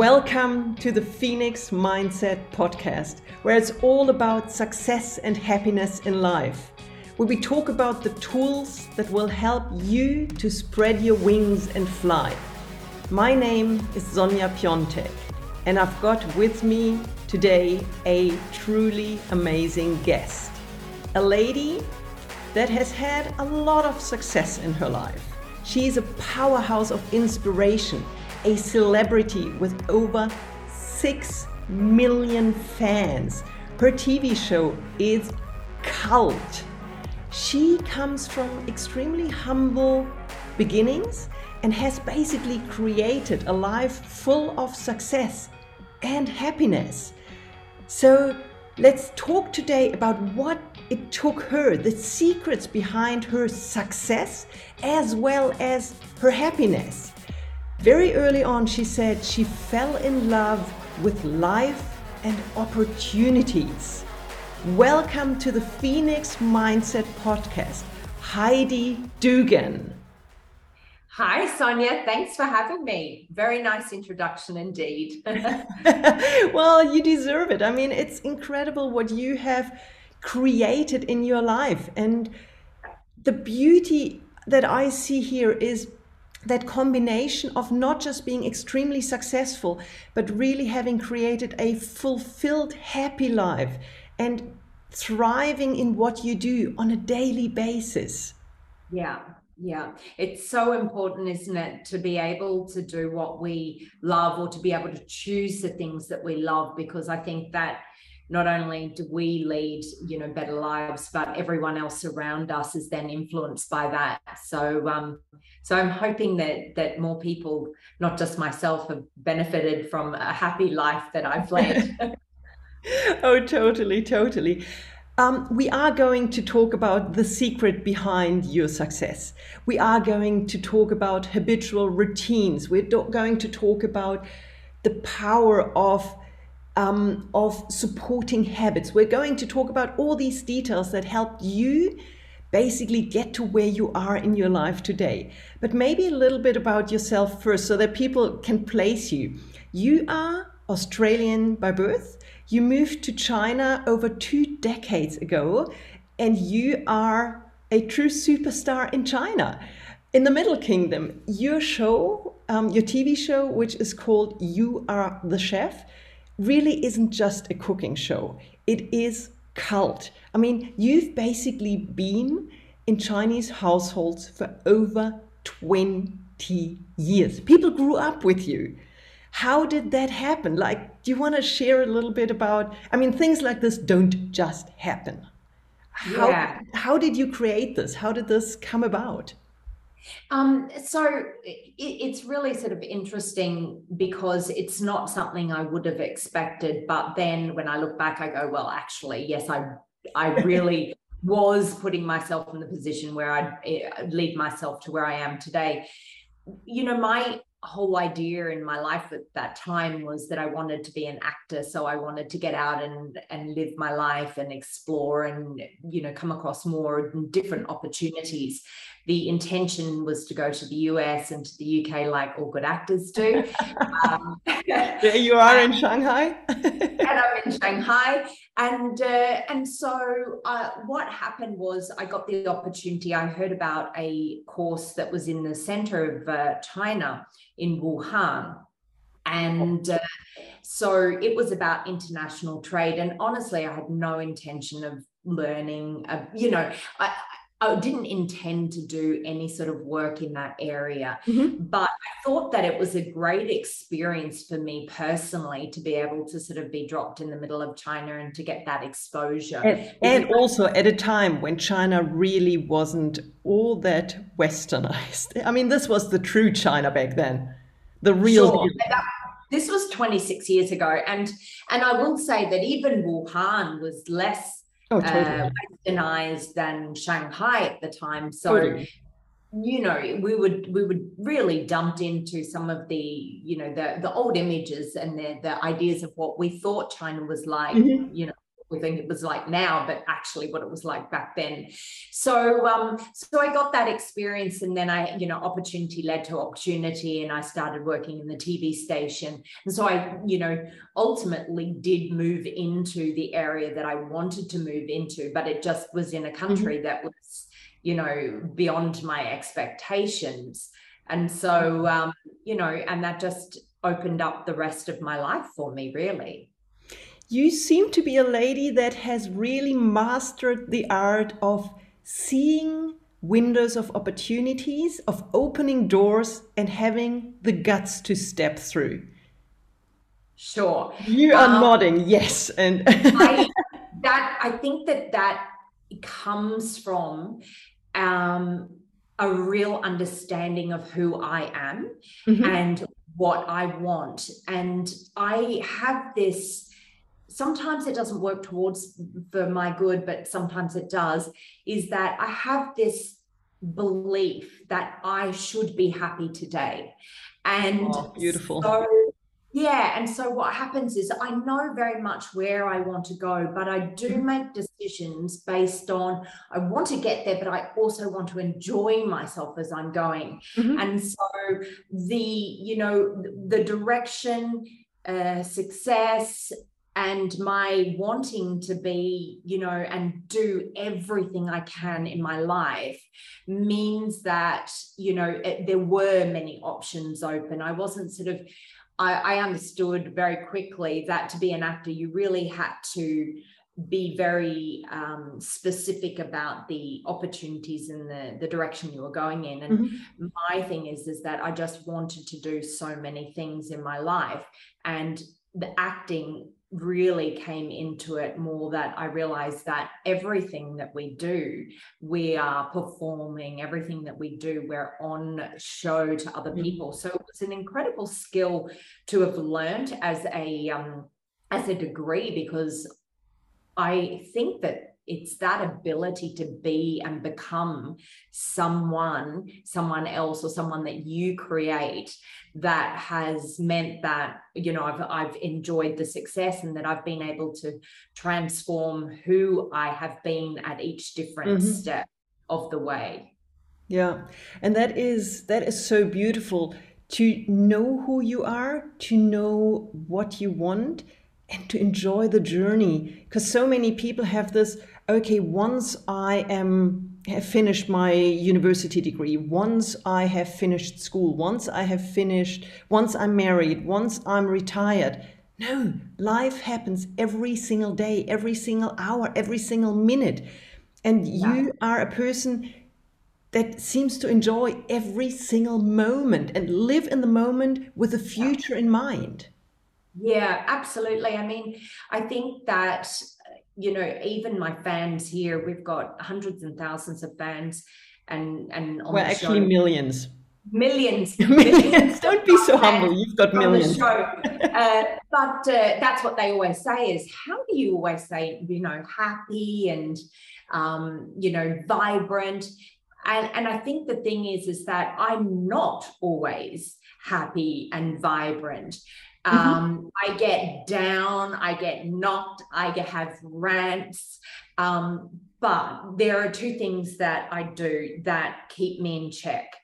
Welcome to the Phoenix Mindset Podcast, where it's all about success and happiness in life. Where we talk about the tools that will help you to spread your wings and fly. My name is Sonja Piontek, and I've got with me today a truly amazing guest. A lady that has had a lot of success in her life. She is a powerhouse of inspiration a celebrity with over 6 million fans. Her TV show is cult. She comes from extremely humble beginnings and has basically created a life full of success and happiness. So let's talk today about what it took her, the secrets behind her success, as well as her happiness. Very early on, she said she fell in love with life and opportunities. Welcome to the Phoenix Mindset Podcast, Heidi Dugan. Hi, Sonja. Thanks for having me. Very nice introduction indeed. well, you deserve it. I mean, it's incredible what you have created in your life. And the beauty that I see here is that combination of not just being extremely successful, but really having created a fulfilled, happy life and thriving in what you do on a daily basis. Yeah, yeah. It's so important, isn't it, to be able to do what we love or to be able to choose the things that we love, because I think that not only do we lead you know better lives but everyone else around us is then influenced by that so um so i'm hoping that that more people not just myself have benefited from a happy life that i've led oh totally totally um, we are going to talk about the secret behind your success. We are going to talk about habitual routines. We're going to talk about the power of um, of supporting habits. We're going to talk about all these details that help you basically get to where you are in your life today. But maybe a little bit about yourself first so that people can place you. You are Australian by birth. You moved to China over two decades ago, and you are a true superstar in China. In the Middle Kingdom, your show, um, your TV show, which is called You Are the Chef, really isn't just a cooking show, it is cult. I mean, you've basically been in Chinese households for over 20 years. People grew up with you. How did that happen? Like, do you want to share a little bit about? I mean, things like this don't just happen. How, yeah. how did you create this? How did this come about? Um, so it, it's really sort of interesting because it's not something I would have expected. But then when I look back, I go, well, actually, yes, I I really was putting myself in the position where I'd, eh, lead myself to where I am today. You know, my whole idea in my life at that time was that I wanted to be an actor. So I wanted to get out and and live my life and explore and you know come across more different opportunities the intention was to go to the US and to the UK like all good actors do. Um, there you are in Shanghai. and I'm in Shanghai. And uh, and so uh, what happened was I got the opportunity. I heard about a course that was in the center of uh, China in Wuhan. And uh, so it was about international trade. And honestly, I had no intention of learning. Uh, you know, I, I didn't intend to do any sort of work in that area, mm-hmm. but I thought that it was a great experience for me personally to be able to sort of be dropped in the middle of China and to get that exposure. And, and also at a time when China really wasn't all that westernized. I mean, this was the true China back then, the real. Sure. this was 26 years ago, and and I will say that even Wuhan was less oh, uh, totally. uh, westernized than Shanghai at the time. So, totally. you know, we would we would really dumped into some of the you know the the old images and the the ideas of what we thought China was like. Mm-hmm. You know, we think it was like now, but actually what it was like back then. So um, so I got that experience and then I, you know, opportunity led to opportunity and I started working in the TV station. And so I, you know, ultimately did move into the area that I wanted to move into, but it just was in a country mm-hmm. that was, you know, beyond my expectations. And so um, you know, and that just opened up the rest of my life for me, really. You seem to be a lady that has really mastered the art of seeing windows of opportunities, of opening doors, and having the guts to step through. Sure. You are um, nodding, yes. And I, that I think that that comes from um, a real understanding of who I am mm-hmm. and what I want. And I have this sometimes it doesn't work towards for my good, but sometimes it does, is that I have this belief that I should be happy today. And oh, beautiful. So, yeah. And so what happens is I know very much where I want to go, but I do mm-hmm. make decisions based on I want to get there, but I also want to enjoy myself as I'm going. Mm-hmm. And so the, you know, the direction, uh, success, and my wanting to be, you know, and do everything I can in my life means that, you know, it, there were many options open. I wasn't sort of, I, I understood very quickly that to be an actor, you really had to be very um, specific about the opportunities and the, the direction you were going in. And mm-hmm. my thing is, is that I just wanted to do so many things in my life. And the acting really came into it more that I realized that everything that we do, we are performing, everything that we do, we're on show to other people. So it was an incredible skill to have learned as a um, as a degree because I think that it's that ability to be and become someone someone else or someone that you create that has meant that you know I've I've enjoyed the success and that I've been able to transform who I have been at each different mm-hmm. step of the way yeah and that is that is so beautiful to know who you are to know what you want and to enjoy the journey. Because so many people have this okay once i am have finished my university degree once i have finished school once i have finished once i'm married once i'm retired. No life happens every single day every single hour every single minute. And yeah. you are a person that seems to enjoy every single moment and live in the moment with the future in mind yeah, absolutely. I mean, I think that, you know, even my fans here, we've got hundreds and thousands of fans and and on well, actually show, millions. Millions, millions. Don't be so humble. You've got millions. uh, but uh, that's what they always say is how do you always say, you know, happy and, um, you know, vibrant? And, and I think the thing is, is that I'm not always happy and vibrant. Mm-hmm. Um, I get down, I get knocked, I have rants. Um, but there are two things that I do that keep me in check.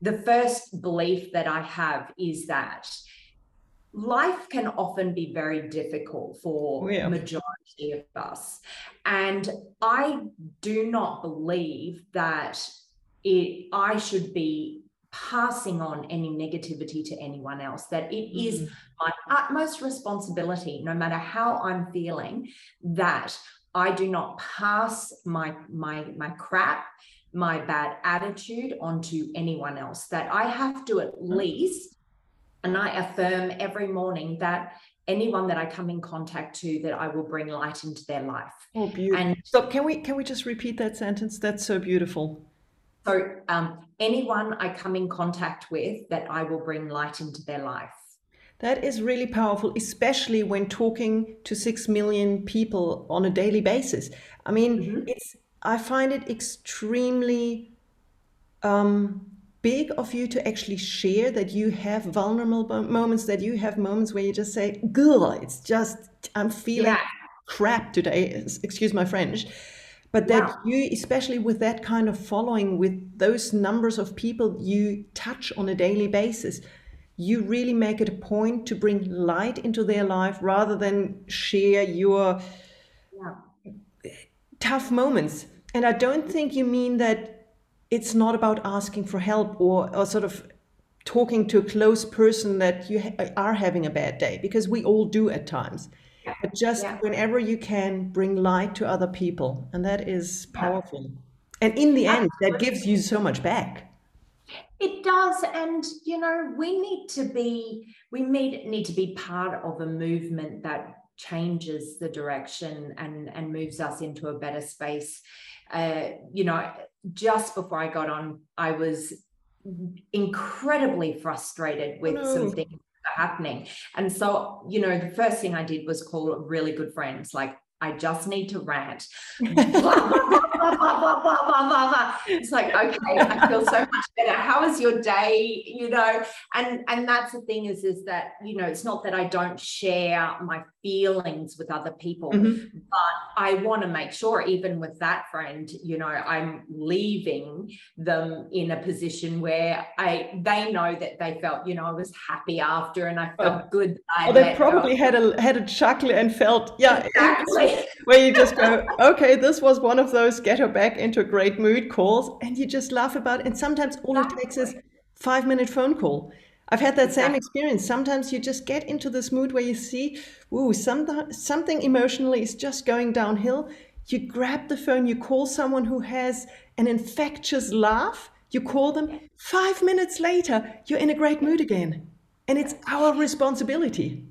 The first belief that I have is that life can often be very difficult for oh, yeah. majority of us and i do not believe that it i should be passing on any negativity to anyone else, that it mm-hmm. is my utmost responsibility, no matter how I'm feeling, that I do not pass my my my crap, my bad attitude onto anyone else. That I have to at mm-hmm. least, and I affirm every morning that anyone that I come in contact to, that I will bring light into their life. Oh, beautiful! And so can we can we just repeat that sentence? That's so beautiful. So, um, anyone I come in contact with, that I will bring light into their life. That is really powerful, especially when talking to six million people on a daily basis. I mean, mm-hmm. it's I find it extremely um, big of you to actually share that you have vulnerable moments, that you have moments where you just say, "Girl, it's just I'm feeling." Yeah crap today, excuse my French. But that you, especially with that kind of following, with those numbers of people you touch on a daily basis, you really make it a point to bring light into their life rather than share your yeah. tough moments. And I don't think you mean that it's not about asking for help or, or sort of talking to a close person that you ha- are having a bad day, because we all do at times. But just yeah. whenever you can bring light to other people, and that is powerful. And in the end, that gives you so much back. It does, and you know, we need to be we need need to be part of a movement that changes the direction and and moves us into a better space. Uh, you know, just before I got on, I was incredibly frustrated with oh, no. some things happening. And so, you know, the first thing I did was call really good friends, like I just need to rant. it's like, okay, I feel so much better. How was your day? You know, and and that's the thing is, is that you know, it's not that I don't share my feelings with other people, mm-hmm. but I want to make sure, even with that friend, you know, I'm leaving them in a position where I they know that they felt, you know, I was happy after and I felt oh. good. I they probably had a had a chuckle and felt, yeah, exactly. where you just go, okay, this was one of those get her back into a great mood calls, and you just laugh about it. And sometimes all it takes is five minute phone call. I've had that same experience. Sometimes you just get into this mood where you see, ooh, some, something emotionally is just going downhill. You grab the phone, you call someone who has an infectious laugh, you call them. Five minutes later, you're in a great mood again. And it's our responsibility.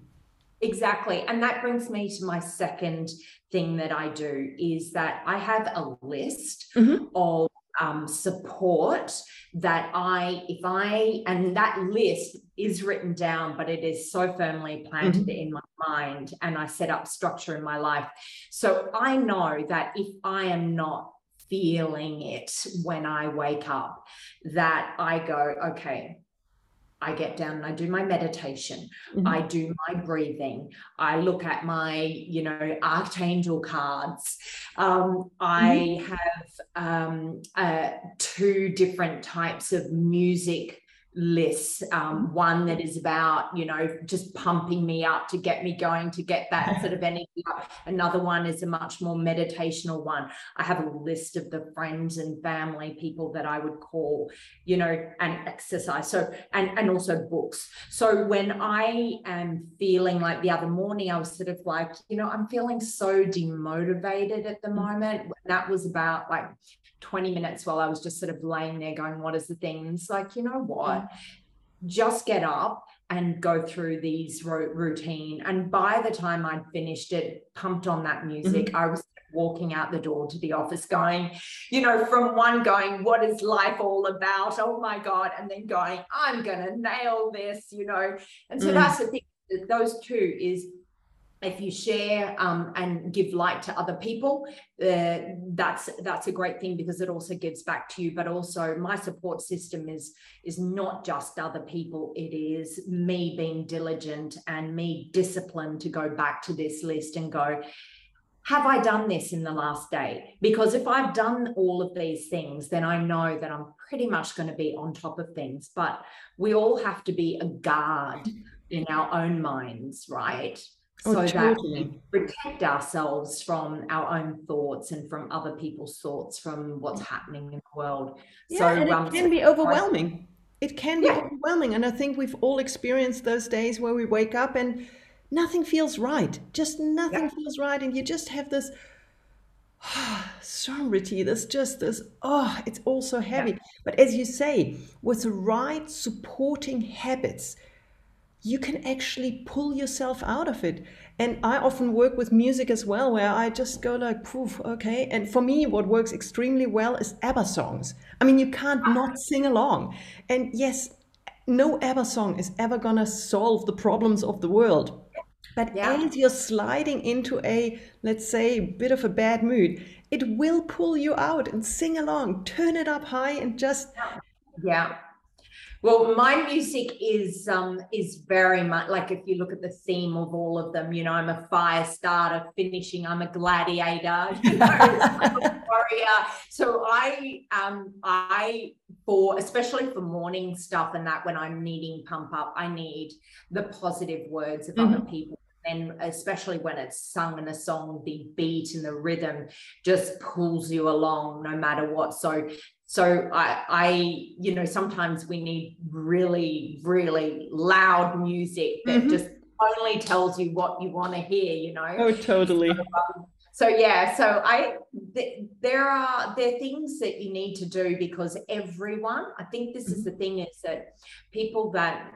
Exactly. And that brings me to my second thing that I do is that I have a list mm-hmm. of um, support that I, if I, and that list is written down, but it is so firmly planted mm-hmm. in my mind, and I set up structure in my life. So I know that if I am not feeling it when I wake up, that I go, okay, I get down and I do my meditation. Mm-hmm. I do my breathing. I look at my, you know, archangel cards. Um, I mm-hmm. have um, uh, two different types of music lists um, one that is about you know just pumping me up to get me going to get that sort of energy up. Another one is a much more meditational one. I have a list of the friends and family people that i would call you know and exercise. So and and also books. So when i am feeling like the other morning i was sort of like you know i'm feeling so demotivated at the mm. moment. That was about like 20 minutes while I was just sort of laying there going, What is the thing? And it's like, you know what? Just get up and go through these routine. And by the time I'd finished it, pumped on that music, mm-hmm. I was walking out the door to the office going, you know, from one going, what is life all about? Oh my God. And then going, I'm going to nail this, you know. And so mm. that's the thing, those two is if you share um, and give light to other people uh, that's that's a great thing because it also gives back to you but also my support system is is not just other people it is me being diligent and me disciplined to go back to this list and go have I done this in the last day? Because if I've done all of these things, then I know that I'm pretty much going to be on top of things. But we all have to be a guard in our own minds, right? So oh, that we protect ourselves from our own thoughts and from other people's thoughts from what's happening in the world. Yeah, so and it um, can be overwhelming. It can be yeah. overwhelming. And I think we've all experienced those days where we wake up and nothing feels right. Just nothing yeah. feels right. And you just have this oh, sovereignty, this just this, oh, it's all so heavy. Yeah. But as you say, with the right supporting habits, you can actually pull yourself out of it. And I often work with music as well, where I just go like, poof, okay. And for me, what works extremely well is ABBA songs. I mean, you can't ah. not sing along. And yes, no ABBA song is ever gonna solve the problems of the world. But yeah. as you're sliding into a, let's say, bit of a bad mood, it will pull you out and sing along, turn it up high and just yeah Well, my music is um is very much like if you look at the theme of all of them, you know, I'm a fire starter, finishing, I'm a gladiator, you know, I'm a warrior. So I um I for especially for morning stuff and that when I'm needing pump up, I need the positive words of mm-hmm. other people and especially when it's sung in a song the beat and the rhythm just pulls you along no matter what so so I, I, you know, sometimes we need really, really loud music that mm-hmm. just only tells you what you want to hear, you know. Oh, totally. So, um, so yeah, so I, th- there are there are things that you need to do because everyone. I think this mm-hmm. is the thing is that people that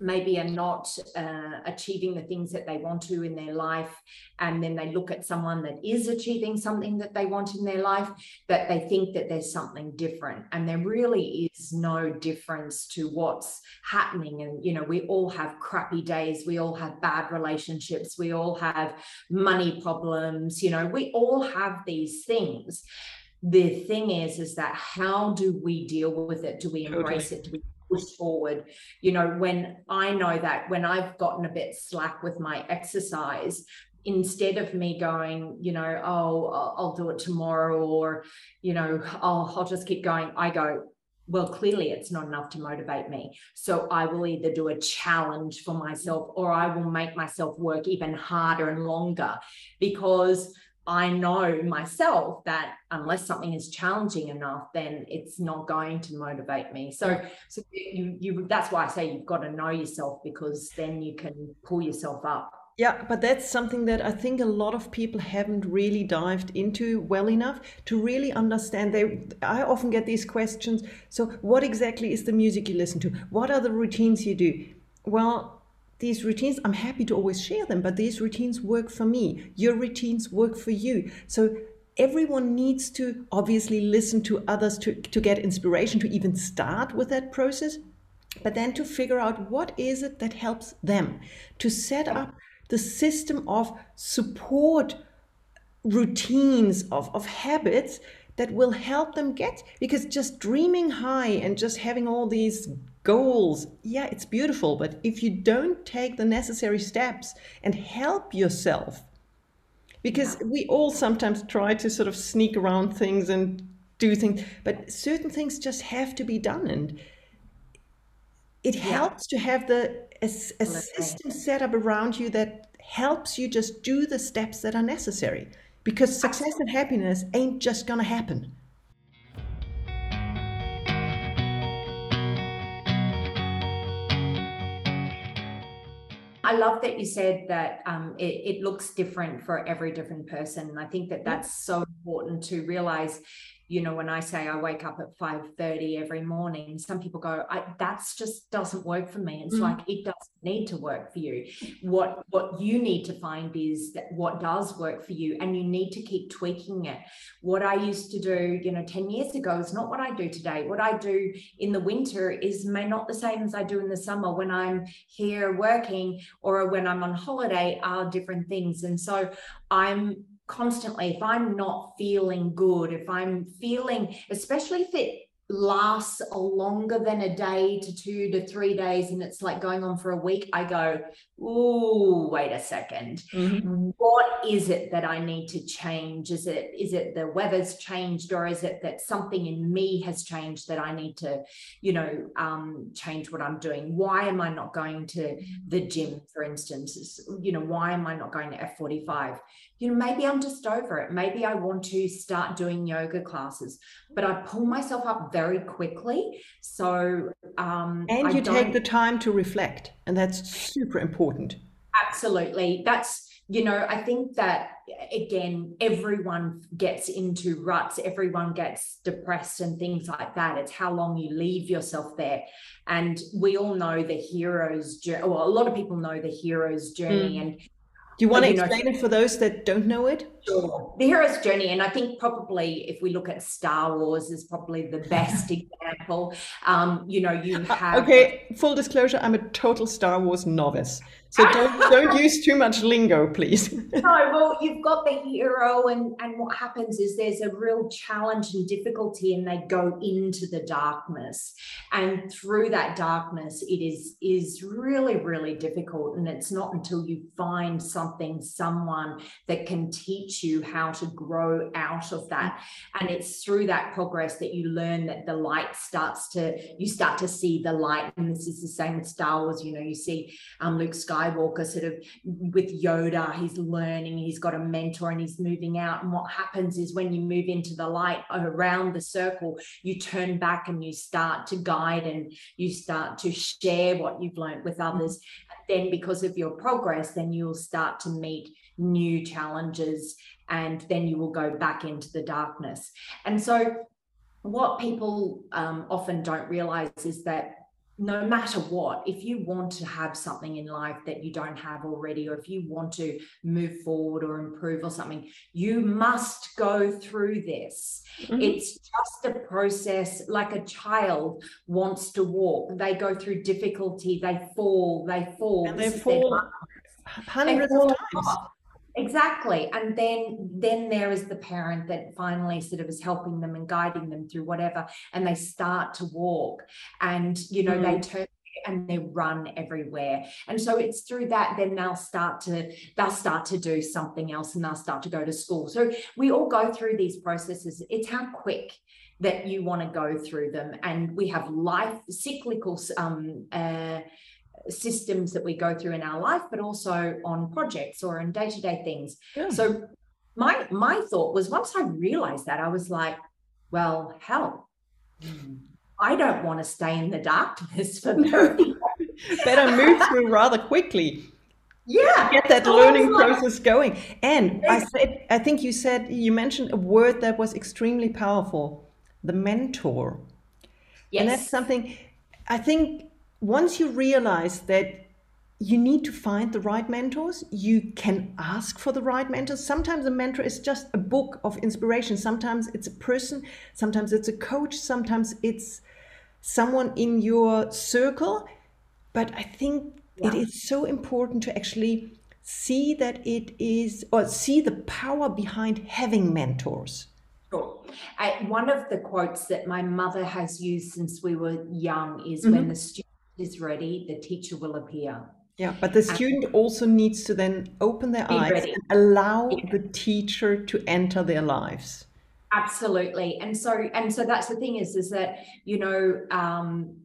maybe are not uh, achieving the things that they want to in their life and then they look at someone that is achieving something that they want in their life that they think that there's something different. And there really is no difference to what's happening. And you know we all have crappy days we all have bad relationships we all have money problems you know we all have these things. The thing is is that how do we deal with it? Do we embrace okay. it? Do we push forward. You know, when I know that when I've gotten a bit slack with my exercise, instead of me going, you know, oh, I'll, do it tomorrow, or, you know, I'll, I'll just keep going, I go, well, clearly it's not enough to motivate me. So I will either do a challenge for myself or I will make myself work even harder and longer because I know myself that unless something is challenging enough, then it's not going to motivate me. So, so you, you, that's why I say you've got to know yourself because then you can pull yourself up. Yeah, but that's something that I think a lot of people haven't really dived into well enough to really understand. They, I often get these questions. So, what exactly is the music you listen to? What are the routines you do? Well, these routines, I'm happy to always share them, but these routines work for me. Your routines work for you. So everyone needs to obviously listen to others to, to get inspiration to even start with that process, but then to figure out what is it that helps them to set up the system of support routines of, of habits that will help them get because just dreaming high and just having all these goals, yeah, it's beautiful. But if you don't take the necessary steps and help yourself, because we all sometimes try to sort of sneak around things and do things, but certain things just have to be done. And it yeah. helps to have the a, a system set up around you that helps you just do the steps that are necessary because success and happiness ain't just gonna happen I love that you said that um, it, it, looks different for every different person. And I think that that's so important to realize you know when i say i wake up at 5.30 every morning some people go that's just doesn't work for me. It's mm. like it doesn't need to work for you. What what you need to find is that what does work for you and you need to keep tweaking it. What i used to do you know 10 years ago is not what i do today. What i do in the winter is may not the same as i do in the summer when i'm here working or when i'm on holiday are different things. And so i'm constantly if i'm not feeling good if i'm feeling especially if it lasts longer than a day to two to three days and it's like going on for a week i go oh wait a 2nd mm-hmm. what is it that i need to change? Is it is it the weather's changed or is it that something in me has changed that i need to you know um, change what i'm doing? Why am i not going to the gym for instance? You know why am i not going to f45 you know maybe i'm just over it. Maybe i want to start doing yoga classes but i pull myself up very quickly. So um and you take the time to reflect and that's super important. Absolutely. That's you know i think that again everyone gets into ruts everyone gets depressed and things like that. It's how long you leave yourself there. And we all know the hero's journey well a lot of people know the hero's journey mm. and do you want to explain know, it for those that don't know it? Sure. The hero's journey, and I think probably if we look at Star Wars, is probably the best example. Um, you know, you uh, have. Okay, full disclosure: I'm a total Star Wars novice. So don't don't use too much lingo, please. no, well, you've got the hero, and and what happens is there's a real challenge and difficulty, and they go into the darkness, and through that darkness, it is is really really difficult, and it's not until you find something, someone that can teach you how to grow out of that, and it's through that progress that you learn that the light starts to you start to see the light, and this is the same with Star Wars. You know, you see um, Luke Skywalker sort of with Yoda, he's learning, he's got a mentor and he's moving out. And what happens is when you move into the light around the circle, you turn back and you start to guide and you start to share what you've learned with mm-hmm. others. Then, because of your progress, then you'll start to meet new challenges and then you will go back into the darkness. And so, what people um, often don't realize is that no matter what, if you want to have something in life that you don't have already, or if you want to move forward or improve or something, you must go through this. Mm-hmm. It's just a process like a child wants to walk. They go through difficulty, they fall, they fall. And they fall hundreds of times. Exactly. And then then there is the parent that finally sort of is helping them and guiding them through whatever. And they start to walk and you know, mm. they turn and they run everywhere. And so it's through that, then they'll start to they'll start to do something else and they'll start to go to school. So we all go through these processes. It's how quick that you want to go through them. And we have life cyclical um, uh, systems that we go through in our life, but also on projects or in day to day things. Yeah. So my my thought was once I realized that, I was like, well, hell, hmm. I don't want to stay in the darkness for very Better move through rather quickly. Yeah. Get that learning process going. And I said, I think you said you mentioned a word that was extremely powerful, the mentor. Yes. And that's something I think once you realize that you need to find the right mentors. You can ask for the right mentors. Sometimes a mentor is just a book of inspiration. Sometimes it's a person. Sometimes it's a coach. Sometimes it's someone in your circle. But I think yeah. it is so important to actually see that it is, or see the power behind having mentors. Sure. I, one of the quotes that my mother has used since we were young is mm-hmm. when the student is ready, the teacher will appear. Yeah, but the student and also needs to then open their eyes ready. and allow yeah. the teacher to enter their lives. Absolutely, and so and so that's the thing is is that you know um,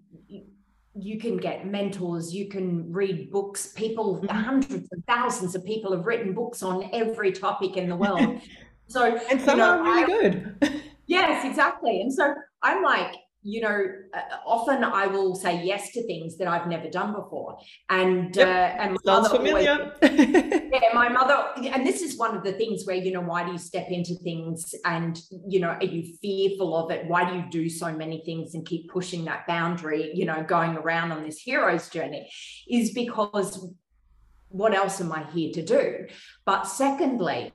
you can get mentors, you can read books. People, mm-hmm. hundreds and thousands of people have written books on every topic in the world. So and some you know, are really I, good. yes, exactly. And so I'm like, you know, uh, often I will say yes to things that I've never done before, and yep. uh, and my sounds familiar. Always, yeah, my mother, and this is one of the things where you know, why do you step into things, and you know, are you fearful of it? Why do you do so many things and keep pushing that boundary? You know, going around on this hero's journey, is because what else am I here to do? But secondly,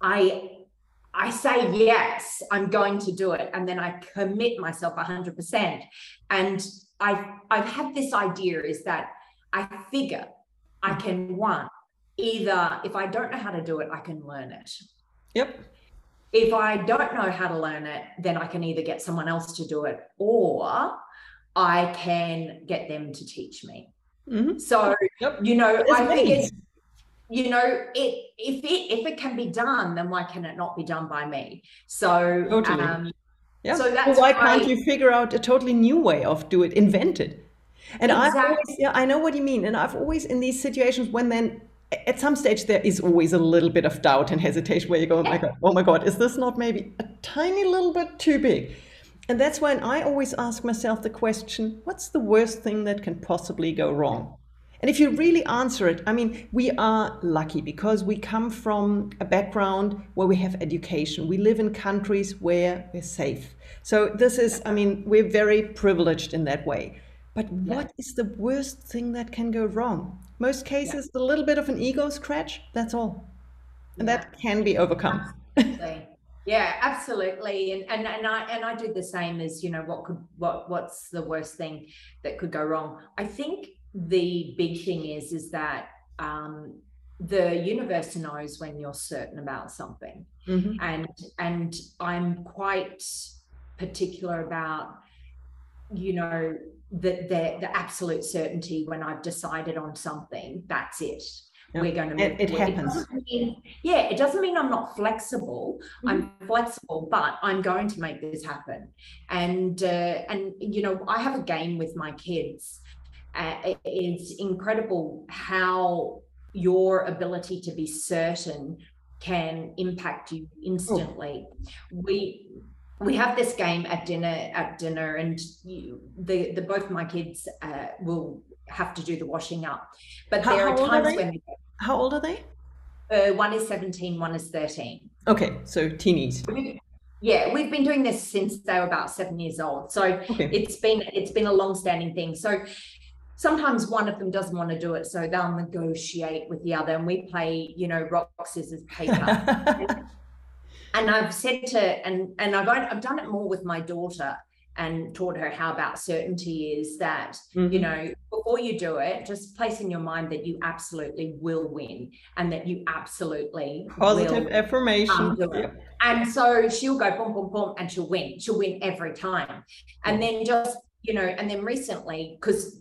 I I say, yes, I'm going to do it. And then I commit myself 100%. And I've, I've had this idea is that I figure I can, one, either if I don't know how to do it, I can learn it. Yep. If I don't know how to learn it, then I can either get someone else to do it or I can get them to teach me. Mm-hmm. So, yep. you know, I think you know it if it if it can be done then why can it not be done by me? So totally. um yeah. so that's well, why can't you figure out a totally new way of do it invent it? And exactly. i've always yeah i know what you mean. And i've always in these situations when then at some stage there is always a little bit of doubt and hesitation where you go oh my god oh my god is this not maybe a tiny little bit too big? And that's when i always ask myself the question what's the worst thing that can possibly go wrong and if you really answer it, I mean, we are lucky because we come from a background where we have education. We live in countries where we're safe. So this is, I mean, we're very privileged in that way. But what is the worst thing that can go wrong? Most cases, yeah. a little bit of an ego scratch, that's all. and that can be overcome absolutely. yeah absolutely and, and and i and i do the same as you know what could what what's the worst thing that could go wrong i think the big thing is is that um the universe knows when you're certain about something. Mm-hmm. and and i'm quite particular about you know the, the the absolute certainty when i've decided on something that's it. We're going to it, it happens. it mean, yeah it doesn't mean i'm not flexible. Mm-hmm. i'm flexible but i'm going to make this happen. And uh, and you know i have a game with my kids it's incredible how your ability to be certain can impact you instantly. Oh. We we have this game at dinner at dinner, and you, the the both my kids uh, will have to do the washing up. But how, there are times are when how old are they? Uh, one is 17, one is 13. Okay, so teenies. Yeah, we've been doing this since they were about seven years old. So okay. it's been it's been a long-standing thing. So sometimes one of them doesn't want to do it so they'll negotiate with the other and we play you know rock scissors paper. And, i've said to and and I've, I've done it more with my daughter and taught her how about certainty is that mm-hmm. you know before you do it just place in your mind that you absolutely will win and that you absolutely positive affirmation. and so she'll go boom boom boom and she'll win. She'll win every time. And then just you know and then recently because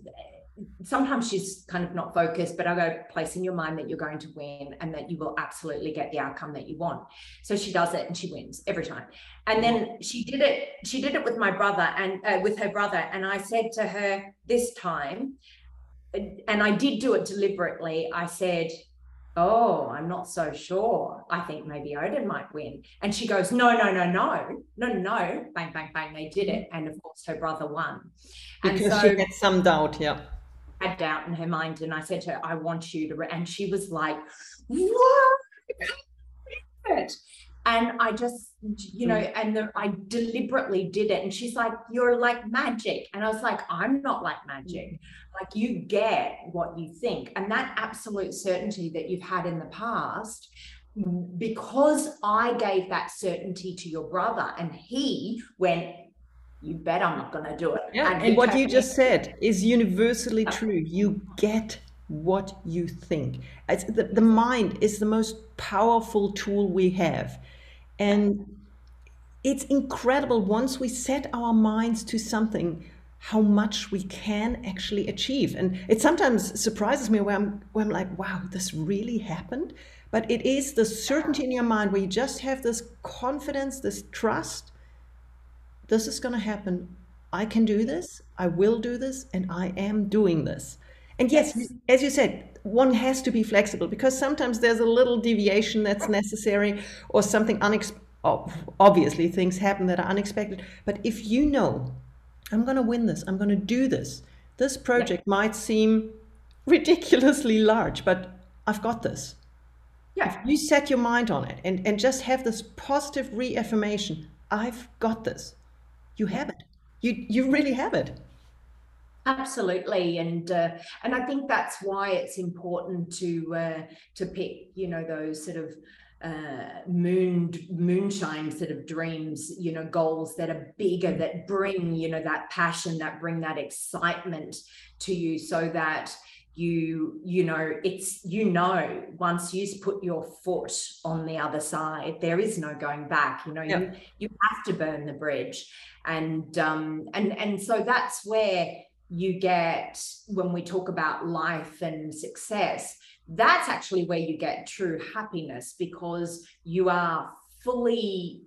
sometimes she's kind of not focused, but I go, place in your mind that you're going to win and that you will absolutely get the outcome that you want. So she does it and she wins every time. And then she did it, she did it with my brother and uh, with her brother. And I said to her this time, and I did do it deliberately, I said, Oh, I'm not so sure. I think maybe Odin might win. And she goes, No, no, no, no, no, no. Bang, bang, bang. They did it. And of course, her brother won. Because and so, she had some doubt. Yeah had doubt in her mind. And I said to her, I want you to, and she was like, what? And I just, you know, mm. and the, I deliberately did it. And she's like, You're like magic. And I was like, I'm not like magic. Mm. Like, you get what you think. And that absolute certainty that you've had in the past, because I gave that certainty to your brother and he went, you bet I'm not going to do it. Yeah, and, and what you just said is universally true. You get what you think. It's the, the mind is the most powerful tool we have. And it's incredible once we set our minds to something how much we can actually achieve. And it sometimes surprises me where I'm, where I'm like, wow, this really happened. But it is the certainty in your mind where you just have this confidence, this trust this is going to happen. I can do this. I will do this. And I am doing this. And yes, as you said, one has to be flexible because sometimes there's a little deviation that's necessary or something unexpected. Obviously, things happen that are unexpected. But if you know, I'm going to win this, I'm going to do this, this project yeah. might seem ridiculously large, but I've got this. Yeah. If you set your mind on it and, and just have this positive reaffirmation, I've got this you have it. You you really have it. Absolutely, and uh, and I think that's why it's important to uh, to pick you know those sort of uh, moon moonshine sort of dreams you know goals that are bigger that bring you know that passion that bring that excitement to you so that you you know it's you know once you put your foot on the other side there is no going back you know yeah. you you have to burn the bridge and um and and so that's where you get when we talk about life and success that's actually where you get true happiness because you are fully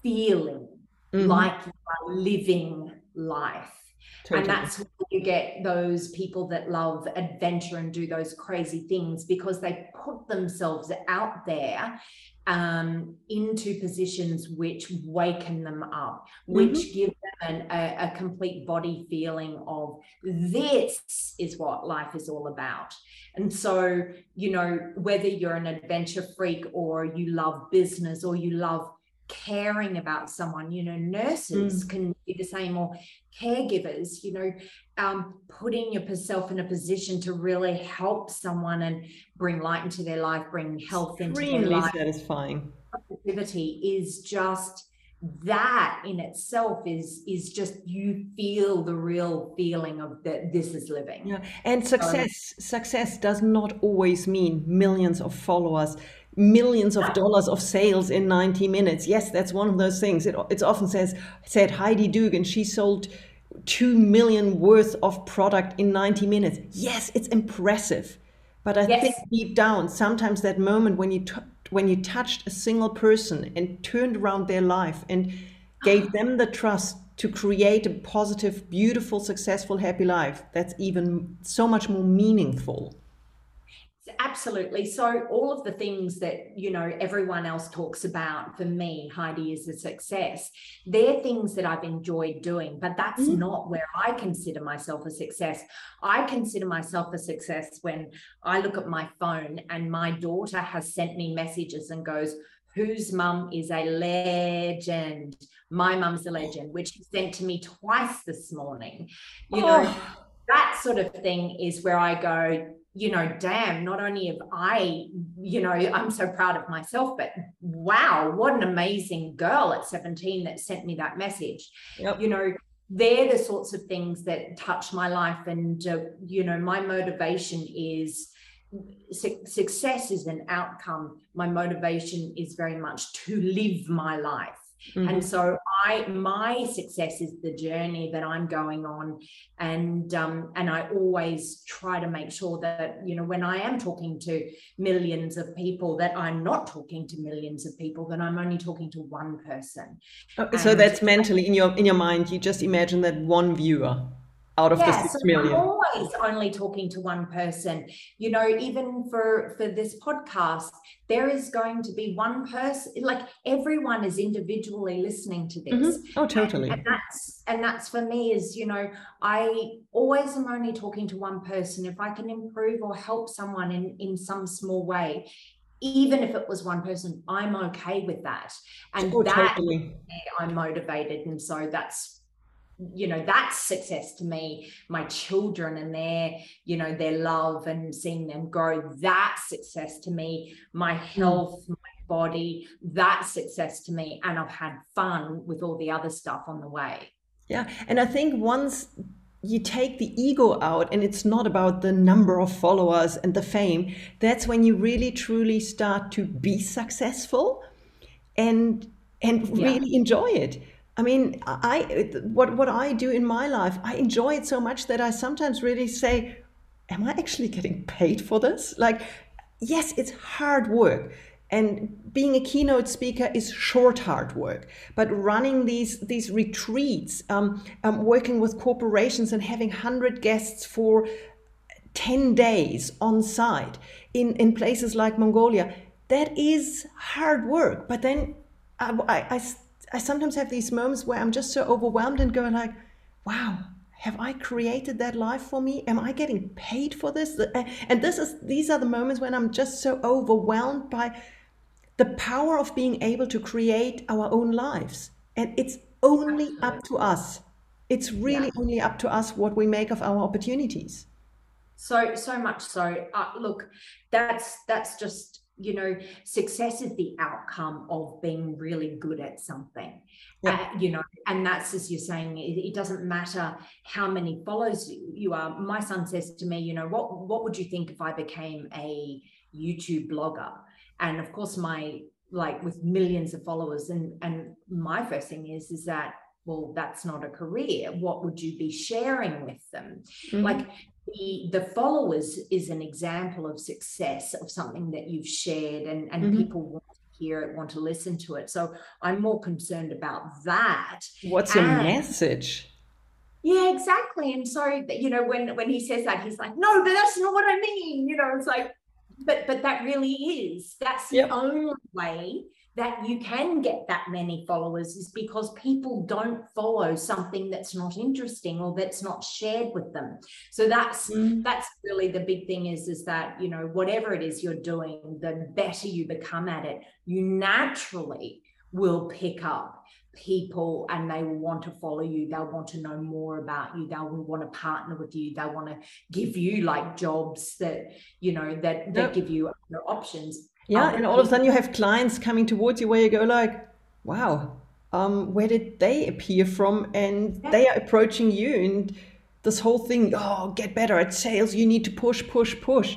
feeling mm-hmm. like you are living life Totally. And that's you get those people that love adventure and do those crazy things because they put themselves out there um, into positions which waken them up, which mm-hmm. give them an, a, a complete body feeling of this is what life is all about. And so, you know, whether you're an adventure freak or you love business or you love caring about someone you know nurses mm. can be the same or caregivers you know um, putting yourself in a position to really help someone and bring light into their life bring health into their life. satisfying. Positivity is just that in itself is is just you feel the real feeling of that this is living. Yeah and success success does not always mean millions of followers millions of dollars of sales in 90 minutes. Yes that's one of those things. It, it's often says said heidi dugan she sold 2 million worth of product in 90 minutes. Yes it's impressive. But i yes. think deep down sometimes that moment when you when you touched a single person and turned around their life and gave ah. them the trust to create a positive, beautiful, successful, happy life, that's even so much more meaningful. Absolutely. So all of the things that, you know, everyone else talks about for me, Heidi is a success. They're things that I've enjoyed doing, but that's mm. not where I consider myself a success. I consider myself a success when I look at my phone and my daughter has sent me messages and goes, whose mum is a legend. My mum's a legend, which she sent to me twice this morning. You oh. know, that sort of thing is where I go, you know, damn, not only have I, you know, I'm so proud of myself, but wow, what an amazing girl at 17 that sent me that message. Yep. You know, they're the sorts of things that touch my life. And, uh, you know, my motivation is su- success is an outcome. My motivation is very much to live my life. Mm-hmm. And so I my success is the journey that I'm going on. And um, and I always try to make sure that, you know, when I am talking to millions of people, that I'm not talking to millions of people, that I'm only talking to one person. Oh, so that's mentally in your in your mind, you just imagine that one viewer out of yeah, the six so million. I'm always only talking to one person. You know, even for for this podcast, there is going to be one person. Like everyone is individually listening to this. Mm-hmm. Oh, totally. And, and that's and that's for me is you know I always am only talking to one person. If I can improve or help someone in in some small way, even if it was one person, I'm okay with that. And oh, that totally. I'm motivated. And so that's you know that's success to me my children and their you know their love and seeing them grow that's success to me my hmm. health my body that's success to me and i've had fun with all the other stuff on the way yeah and i think once you take the ego out and it's not about the number of followers and the fame that's when you really truly start to be successful and and really yeah. enjoy it I mean, I what what I do in my life, I enjoy it so much that I sometimes really say, "Am I actually getting paid for this?" Like, yes, it's hard work, and being a keynote speaker is short hard work. But running these these retreats, um, um, working with corporations, and having hundred guests for ten days on site in in places like Mongolia, that is hard work. But then I, I, I I sometimes have these moments where I'm just so overwhelmed and going like, wow, have I created that life for me? Am I getting paid for this? And this is these are the moments when I'm just so overwhelmed by the power of being able to create our own lives. And it's only up to us. It's really yeah. only up to us what we make of our opportunities. So so much so. Uh, look, that's that's just you know success is the outcome of being really good at something. Yeah. Uh, you know and that's as you're saying it, it, doesn't matter how many followers you are. My son says to me you know what what would you think if i became a youtube blogger? And of course my like with millions of followers and and my first thing is is that well that's not a career. What would you be sharing with them? Mm-hmm. like the the followers is an example of success of something that you've shared and and mm-hmm. people want to hear it want to listen to it. So i'm more concerned about that. What's and, your message? Yeah exactly. And so you know when when he says that he's like no but that's not what i mean you know it's like but but that really is. That's the yep. only way that you can get that many followers is because people don't follow something that's not interesting or that's not shared with them. So that's mm. that's really the big thing is is that you know whatever it is you're doing the better you become at it you naturally will pick up people and they will want to follow you. They'll want to know more about you. They'll want to partner with you. They'll want to give you like jobs that you know that that yep. give you other options yeah and all of a sudden you have clients coming towards you where you go like wow um, where did they appear from? And yeah. they are approaching you and this whole thing oh get better at sales. You need to push push push.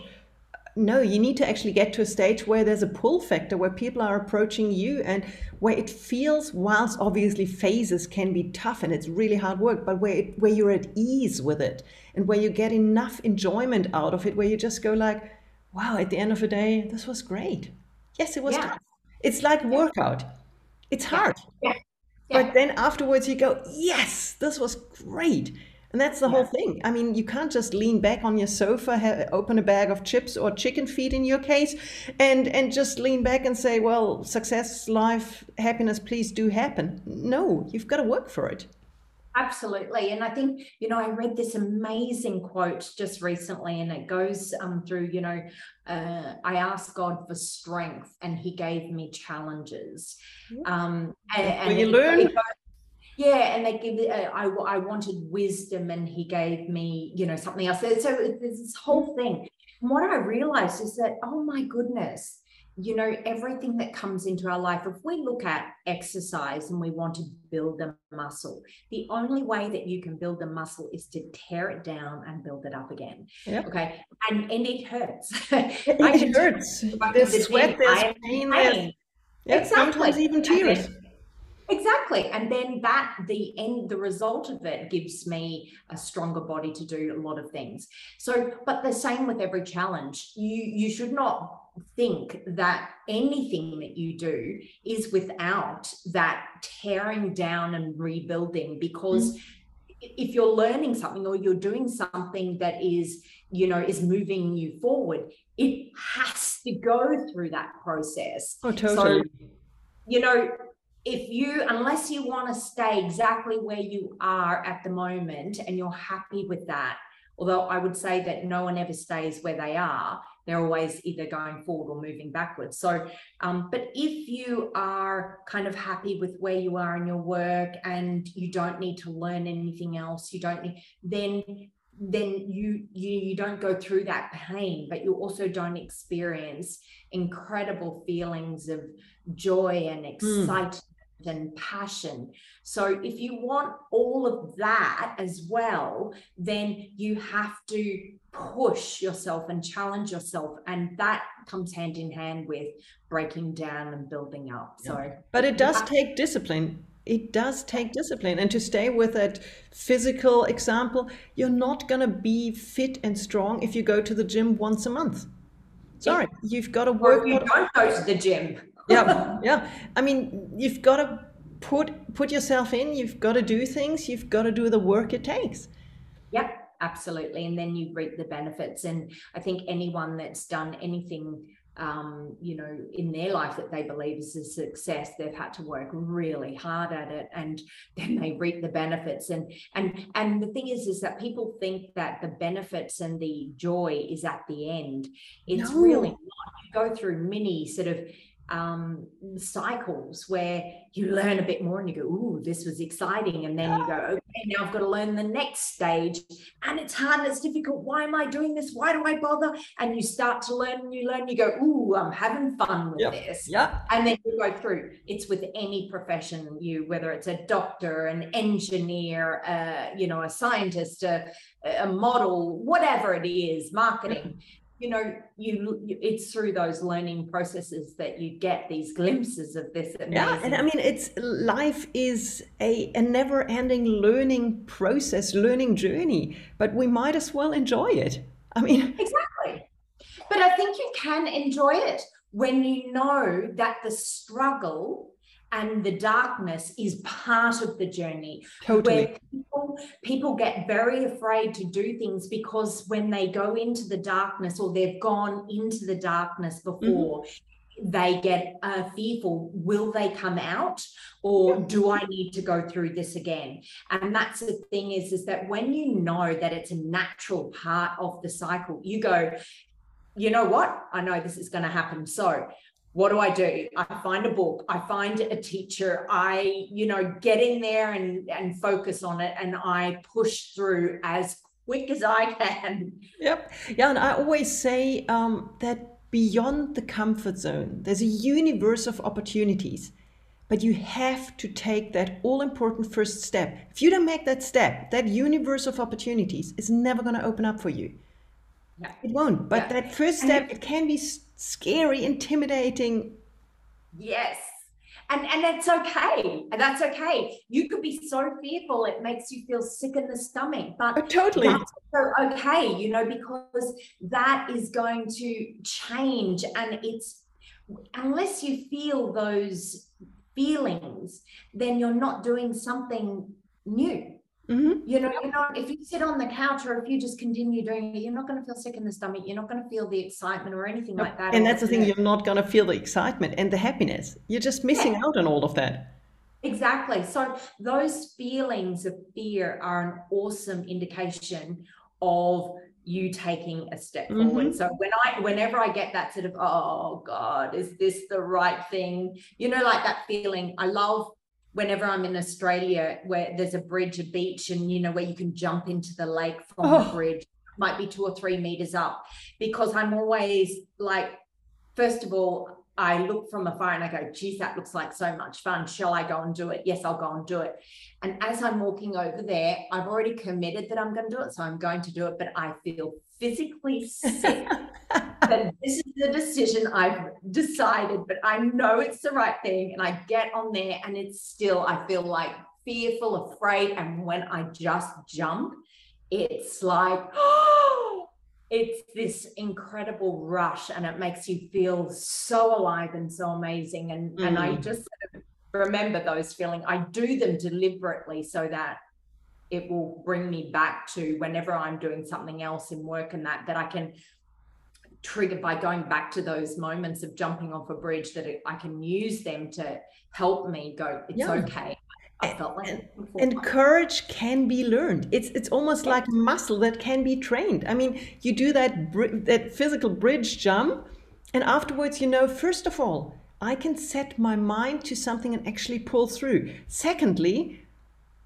No, you need to actually get to a stage where there's a pull factor, where people are approaching you and where it feels, whilst obviously phases can be tough and it's really hard work, but where, it, where you're at ease with it and where you get enough enjoyment out of it, where you just go like, wow, at the end of the day, this was great. Yes, it was yeah. tough. It's like workout. It's hard. Yeah. Yeah. But then afterwards you go, yes, this was great. And that's the whole thing. I mean, you can't just lean back on your sofa, have, open a bag of chips or chicken feet in your case, and and just lean back and say, "Well, success, life, happiness, please do happen." No, you've got to work for it. Absolutely. And I think, you know, I read this amazing quote just recently, and it goes um, through, you know, uh, I asked God for strength and he gave me challenges. Um, and, and you learn. It, yeah and they give uh, I, I wanted wisdom and he gave me you know something else so there's this whole thing and what i realized is that oh my goodness you know everything that comes into our life if we look at exercise and we want to build a muscle the only way that you can build a muscle is to tear it down and build it up again yep. okay and and it hurts it, it hurts there's sweat there's pain, pain. Yeah, exactly. sometimes even tears Exactly. And then that the end the result of it gives me a stronger body to do a lot of things. So, but the same with every challenge. You you should not think that anything that you do is without that tearing down and rebuilding because mm-hmm if you're learning something or you're doing something that is you know is moving you forward it has to go through that process. Oh totally. so, you know if you unless you want to stay exactly where you are at the moment and you're happy with that although i would say that no one ever stays where they are they're always either going forward or moving backwards so um, but if you are kind of happy with where you are in your work and you don't need to learn anything else you don't need then then you, you you don't go through that pain but you also don't experience incredible feelings of joy and hmm. excitement mm and passion. So, if you want all of that as well, then you have to push yourself and challenge yourself. And that comes hand in hand with breaking down and building up. So, but it does take discipline. It does take discipline. And to stay with that physical example, you're not going to be fit and strong if you go to the gym once a month. Sorry, you've got to work. Or you don't go to the gym yeah yeah i mean you've got to put put yourself in you've got to do things you've got to do the work it takes yep absolutely and then you reap the benefits and i think anyone that's done anything um, you know, in their life that they believe is a success, they've had to work really hard at it, and then they reap the benefits. And and and the thing is, is that people think that the benefits and the joy is at the end. It's no. really not. You go through many sort of um, cycles where you learn a bit more and you go, "Ooh, this was exciting," and then you go, "Okay, now I've got to learn the next stage, and it's hard and it's difficult. Why am I doing this? Why do I bother?" And you start to learn, and you learn, you go, "Ooh, I'm having fun with yep. this." Yeah, and then you go through. It's with any profession, you whether it's a doctor, an engineer, uh, you know, a scientist, a, a model, whatever it is, marketing you know you, it's through those learning processes that you get these glimpses of this amazing yeah and i mean it's life is a, a never ending learning process learning journey but we might as well enjoy it. I mean exactly. But i think you can enjoy it when you know that the struggle and the darkness is part of the journey. Totally. Where people, people get very afraid to do things because when they go into the darkness or they've gone into the darkness before, mm-hmm. they get uh, fearful. Will they come out or do I need to go through this again? And that's the thing is, is that when you know that it's a natural part of the cycle, you go, you know what? I know this is going to happen. So what do I do? I find a book, I find a teacher, I, you know, get in there and and focus on it and I push through as quick as I can. Yep. Yeah, and I always say um, that beyond the comfort zone, there's a universe of opportunities. But you have to take that all important first step. If you don't make that step, that universe of opportunities is never going to open up for you. Yeah. It won't. But yeah. that first step, it can be scary, intimidating. Yes. And, and that's okay. And that's okay. You could be so fearful, it makes you feel sick in the stomach. But oh, totally. That's okay, you know, because that is going to change. And it's unless you feel those feelings, then you're not doing something new. Mm-hmm. You know, you know, if you sit on the couch or if you just continue doing it, you're not going to feel sick in the stomach. You're not going to feel the excitement or anything like that. And that's the thing, you're not going to feel the excitement and the happiness. You're just missing yeah. out on all of that. Exactly. So those feelings of fear are an awesome indication of you taking a step mm-hmm. forward. So when I whenever I get that sort of, oh God, is this the right thing? You know, like that feeling. I love whenever I'm in Australia where there's a bridge, a beach, and you know, where you can jump into the lake from oh. the bridge, might be two or three meters up, because I'm always like, first of all, I look from afar and I go, geez, that looks like so much fun. Shall I go and do it? Yes, I'll go and do it. And as I'm walking over there, I've already committed that I'm going to do it. So I'm going to do it, but I feel physically sick. that this is the decision I've decided, but I know it's the right thing. And I get on there and it's still, I feel like fearful, afraid. And when I just jump, it's like, oh, it's this incredible rush and it makes you feel so alive and so amazing. And, mm. and I mm. just remember those feelings. I do them deliberately so that it will bring me back to whenever I'm doing something else in work and that that I can trigger by going back to those moments of jumping off a bridge that I can use them to help me go it's yeah. okay I felt like and, and courage can be learned. It's it's almost yeah. like muscle that can be trained. I mean, you do that that physical bridge jump, and afterwards, you know, first of all, I can set my mind to something and actually pull through. Secondly,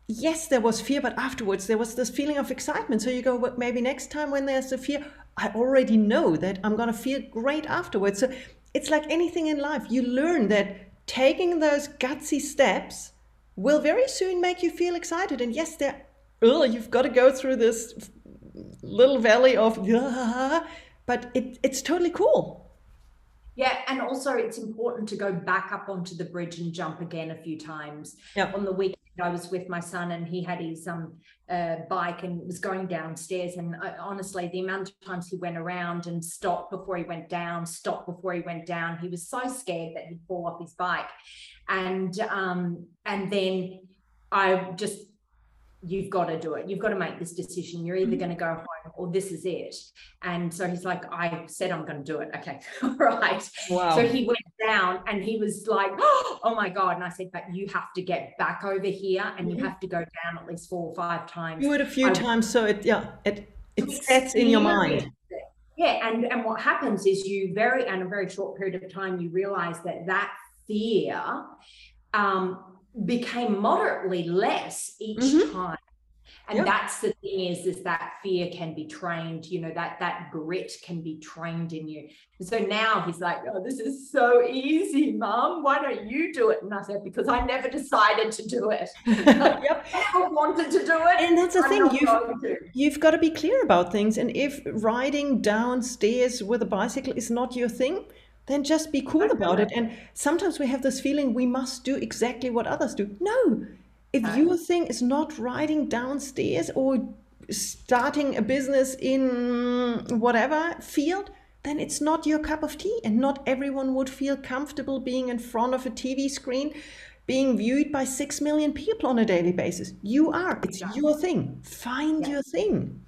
yes, there was fear, but afterwards there was this feeling of excitement. So you go, well, maybe next time when there's a fear, I already know that I'm going to feel great afterwards. So it's like anything in life. You learn that taking those gutsy steps will very soon make you feel excited. And yes, there, oh, you've got to go through this little valley of, but it, it's totally cool. Yeah, and also it's important to go back up onto the bridge and jump again a few times. Yeah. On the weekend, I was with my son and he had his um uh, bike and was going downstairs. And uh, honestly, the amount of times he went around and stopped before he went down, stopped before he went down, he was so scared that he'd fall off his bike. And um and then I just you've got to do it. You've got to make this decision. You're either mm-hmm. going to go home or this is it. And so he's like, I said I'm going to do it. Okay. All right. Wow. So he went down and he was like, oh my God. And I said, but you have to get back over here and you mm-hmm. have to go down at least four or five times. Do it a few I, times. So it, yeah, it, it sets in your mind. Yeah. And, and what happens is you very, in a very short period of time, you realize that that fear, um, became moderately less each mm-hmm. time and yep. that's the thing is is that fear can be trained you know that that grit can be trained in you. So now he's like oh this is so easy mom why don't you do it? And i said because i never decided to do it. Yep i wanted to do it. And that's the I'm thing you've, you've got to. be clear about things and if riding downstairs with a bicycle is not your thing then just be cool about it. And sometimes we have this feeling we must do exactly what others do. No, if your thing is not riding downstairs or starting a business in whatever field, then it's not your cup of tea. And not everyone would feel comfortable being in front of a TV screen, being viewed by six million people on a daily basis. You are, it's your thing. Find yeah. your thing.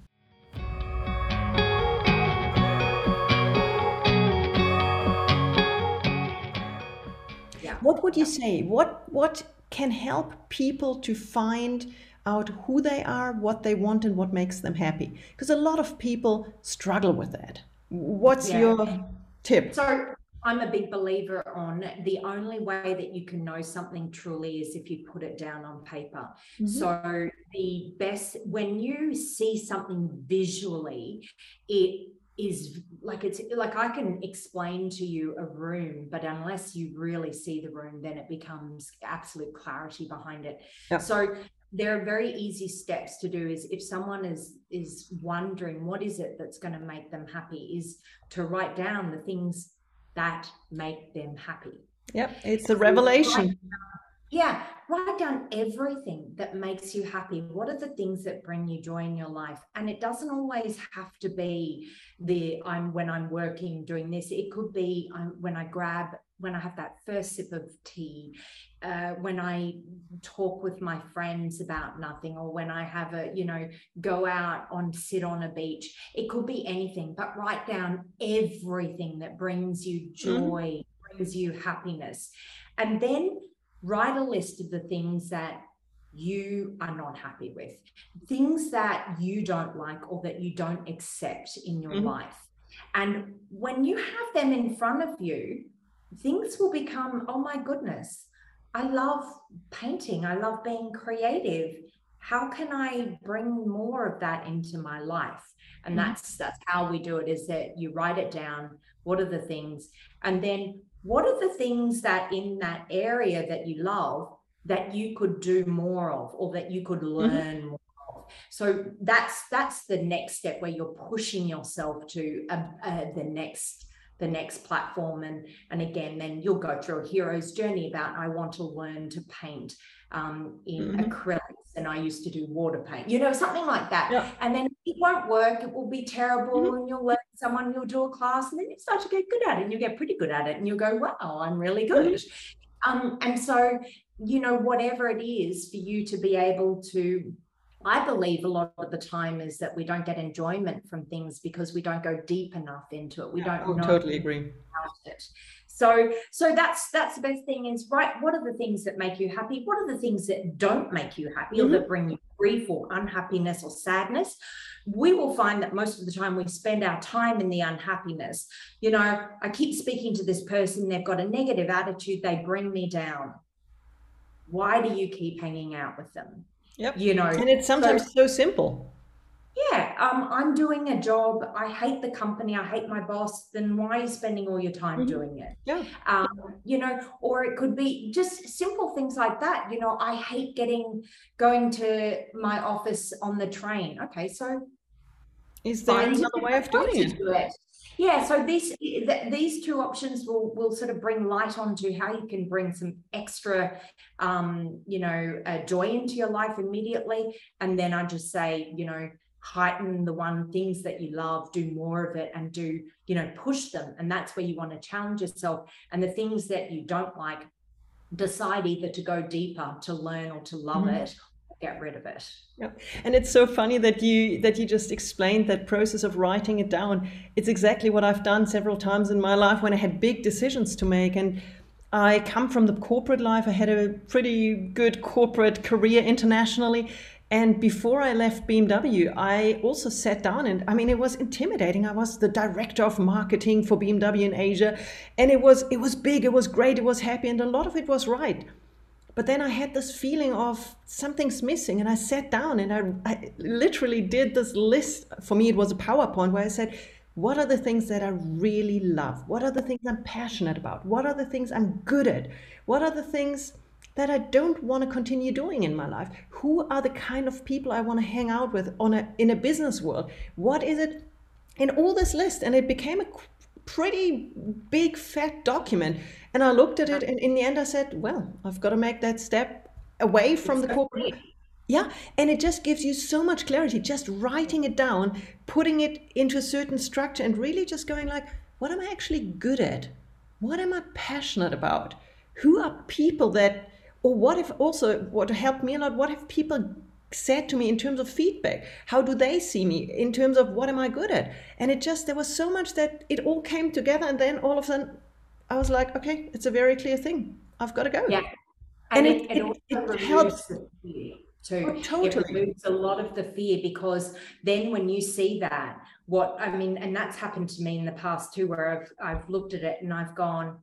What would you say? What what can help people to find out who they are, what they want, and what makes them happy? Because a lot of people struggle with that. What's yeah. your tip? So I'm a big believer on the only way that you can know something truly is if you put it down on paper. Mm-hmm. So the best when you see something visually, it is like it's like I can explain to you a room, but unless you really see the room, then it becomes absolute clarity behind it. So there are very easy steps to do is if someone is is wondering what is it that's going to make them happy is to write down the things that make them happy. Yep, it's a revelation. Yeah, write down everything that makes you happy. What are the things that bring you joy in your life? And it doesn't always have to be the I'm when I'm working doing this. It could be I'm, when I grab when I have that first sip of tea, uh, when I talk with my friends about nothing, or when I have a, you know, go out on sit on a beach. It could be anything, but write down everything that brings you mm-hmm. joy, mm-hmm. brings you happiness. And then write a list of the things that you are not happy with, things that you don't like or that you don't accept in your mm-hmm. life. And when you have them in front of you, things will become, oh my goodness, I love painting. I love being creative. How can I bring more of that into my life? And mm-hmm. that's that's how we do it is that you write it down. What are the things? And then what are the things that in that area that you love that you could do more of or that you could mm-hmm. learn mm-hmm. more of so that's that's the next step where you're pushing yourself to uh, uh, the next the next platform and and again then you'll go through a hero's journey about i want to learn to paint um, in mm-hmm. acrylics and i used to do water paint you know something like that yeah. and then it won't work it will be terrible mm-hmm. and you'll learn someone you'll do a class and then you start to get good at it and you get pretty good at it and you go wow i'm really good mm-hmm. um, and so you know whatever it is for you to be able to I believe a lot of the time is that we don't get enjoyment from things because we don't go deep enough into it. We don't I totally agree. About it. So, so that's that's the best thing is right. What are the things that make you happy? What are the things that don't make you happy mm-hmm. or that bring you grief or unhappiness or sadness? We will find that most of the time we spend our time in the unhappiness. You know, I keep speaking to this person, they've got a negative attitude, they bring me down. Why do you keep hanging out with them? Yep. You know, and it's sometimes so, so simple. Yeah, um, I'm doing a job. I hate the company. I hate my boss. Then why are you spending all your time mm-hmm. doing it? Yeah. Um, you know, or it could be just simple things like that. You know, I hate getting going to my office on the train. Okay, so is there another way of doing it? Do it? Yeah, so these these two options will will sort of bring light onto how you can bring some extra, um, you know, uh, joy into your life immediately, and then I just say, you know, heighten the one things that you love, do more of it, and do you know push them, and that's where you want to challenge yourself, and the things that you don't like, decide either to go deeper to learn or to love mm-hmm. it get rid of it. Yeah. And it's so funny that you that you just explained that process of writing it down. It's exactly what I've done several times in my life when I had big decisions to make and I come from the corporate life. I had a pretty good corporate career internationally. And before I left BMW, I also sat down and I mean it was intimidating. I was the director of marketing for BMW in Asia and it was it was big, it was great, it was happy and a lot of it was right. But then I had this feeling of something's missing. And I sat down and I, I literally did this list. For me, it was a PowerPoint where I said, what are the things that I really love? What are the things I'm passionate about? What are the things I'm good at? What are the things that I don't want to continue doing in my life? Who are the kind of people I want to hang out with on a, in a business world? What is it in all this list? And it became a pretty big fat document and i looked at it and in the end i said well i've got to make that step away from the corporate yeah and it just gives you so much clarity just writing it down putting it into a certain structure and really just going like what am i actually good at what am i passionate about who are people that or what if also what helped me a lot what have people said to me in terms of feedback? How do they see me in terms of what am i good at? And it just there was so much that it all came together and then all of a sudden i was like okay it's a very clear thing. I've got to go. Yeah. And, and it, it, it, it helps. too. Oh, totally. It removes a lot of the fear because then when you see that, what I mean, and that's happened to me in the past too, where I've I've looked at it and I've gone,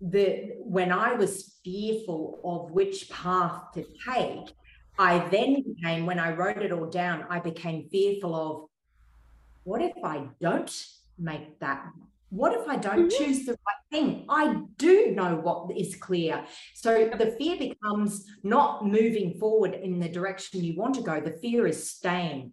the when I was fearful of which path to take, I then became, when I wrote it all down, I became fearful of what if I don't make that? What if I don't mm-hmm. choose the right thing? I do know what is clear. So the fear becomes not moving forward in the direction you want to go. The fear is staying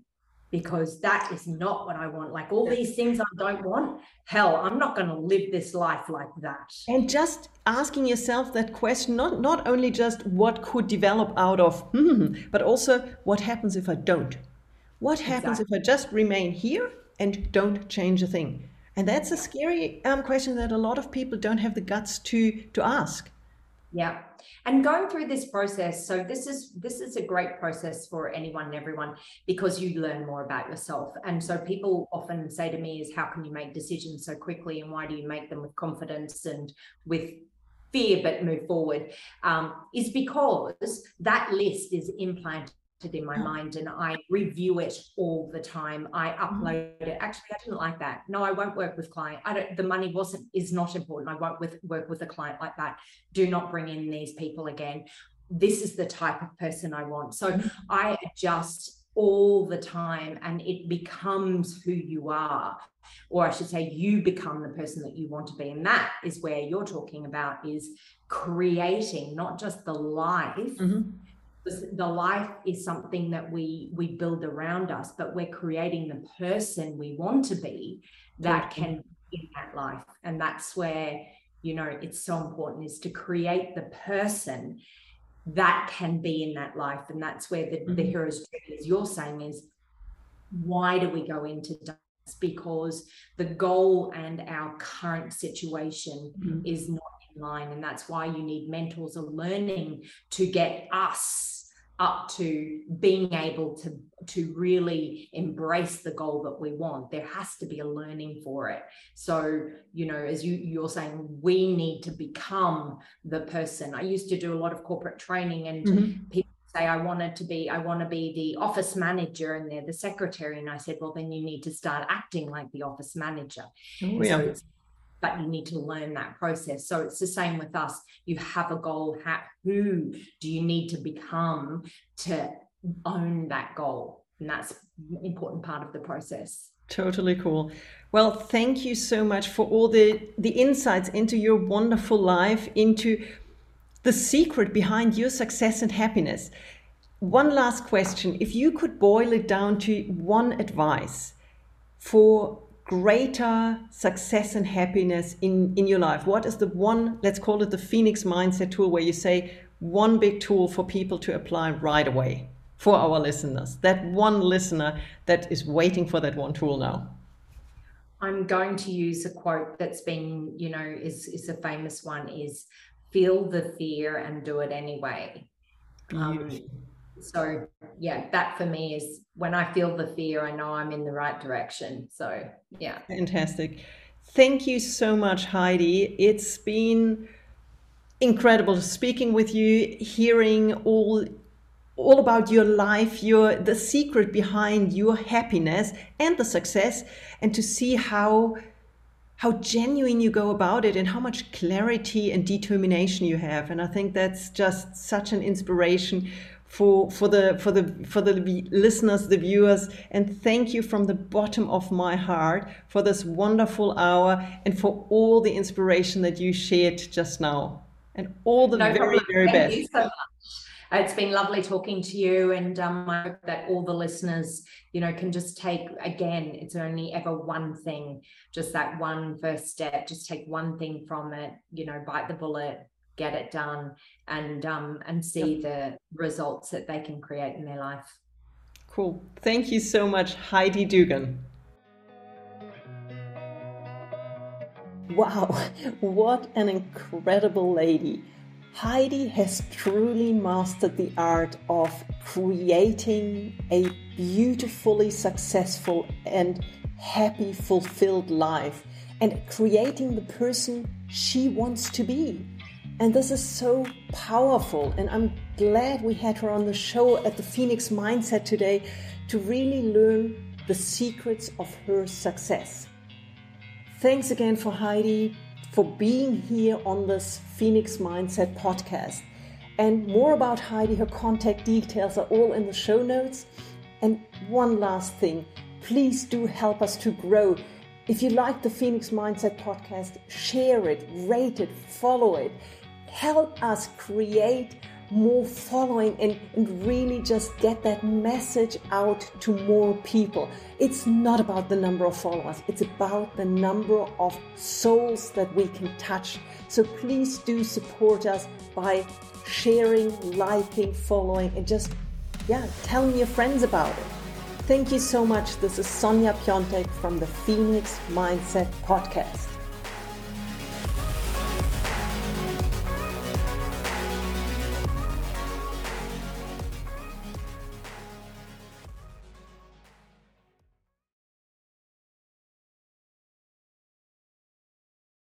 because that is not what I want. Like all these things I don't want, hell, I'm not going to live this life like that. And just asking yourself that question, not, not only just what could develop out of, hmm, but also what happens if I don't? What happens exactly. if I just remain here and don't change a thing? And that's a scary um, question that a lot of people don't have the guts to to ask. Yeah. And going through this process, so this is this is a great process for anyone and everyone because you learn more about yourself. And so people often say to me is how can you make decisions so quickly and why do you make them with confidence and with fear but move forward um, is because that list is implanted in my mind and I review it all the time. I mm-hmm. upload it. Actually, I didn't like that. No, I won't work with client. I don't the money wasn't is not important. I won't with work with a client like that. Do not bring in these people again. This is the type of person I want. So mm-hmm. I adjust all the time and it becomes who you are or i should say you become the person that you want to be and that is where you're talking about is creating not just the life mm-hmm the life is something that we we build around us but we're creating the person we want to be that can in that life and that's where you know it's so important is to create the person that can be in that life and that's where the, mm-hmm. the hero's journey as you're saying is why do we go into dance because the goal and our current situation mm-hmm. is not line and that's why you need mentors or learning to get us up to being able to to really embrace the goal that we want there has to be a learning for it so you know as you you're saying we need to become the person i used to do a lot of corporate training and mm-hmm. people say i wanted to be i want to be the office manager and they're the secretary and i said well then you need to start acting like the office manager oh, yeah. so but you need to learn that process. So it's the same with us. You have a goal. How, who do you need to become to own that goal? And that's an important part of the process. Totally cool. Well, thank you so much for all the the insights into your wonderful life, into the secret behind your success and happiness. One last question. If you could boil it down to one advice for greater success and happiness in, in your life? What is the one, let's call it the Phoenix Mindset tool, where you say one big tool for people to apply right away for our listeners? That one listener that is waiting for that one tool now. I'm going to use a quote that's been, you know, is is a famous one is feel the fear and do it anyway. Um, so yeah that for me is when i feel the fear i know i'm in the right direction. So yeah. Fantastic. Thank you so much heidi. It's been incredible speaking with you hearing all all about your life your the secret behind your happiness and the success and to see how how genuine you go about it and how much clarity and determination you have. And i think that's just such an inspiration for for the for the for the listeners the viewers and thank you from the bottom of my heart for this wonderful hour and for all the inspiration that you shared just now and all the no very problem. very thank best you so much. It's been lovely talking to you, and um, I hope that all the listeners, you know, can just take again. It's only ever one thing, just that one first step. Just take one thing from it. You know, bite the bullet, get it done and um, and see yep. the results that they can create in their life. Cool. Thank you so much, Heidi Dugan. Wow, what an incredible lady. Heidi has truly mastered the art of creating a beautifully successful and happy, fulfilled life and creating the person she wants to be. And this is so powerful. And I'm glad we had her on the show at the Phoenix Mindset today to really learn the secrets of her success. Thanks again for Heidi for being here on this Phoenix Mindset podcast. And more about Heidi, her contact details are all in the show notes. And one last thing please do help us to grow. If you like the Phoenix Mindset podcast, share it, rate it, follow it. Help us create more following and, and really just get that message out to more people. It's not about the number of followers, it's about the number of souls that we can touch. So please do support us by sharing, liking, following, and just, yeah, telling your friends about it. Thank you so much. This is Sonja Piontek from the Phoenix Mindset Podcast.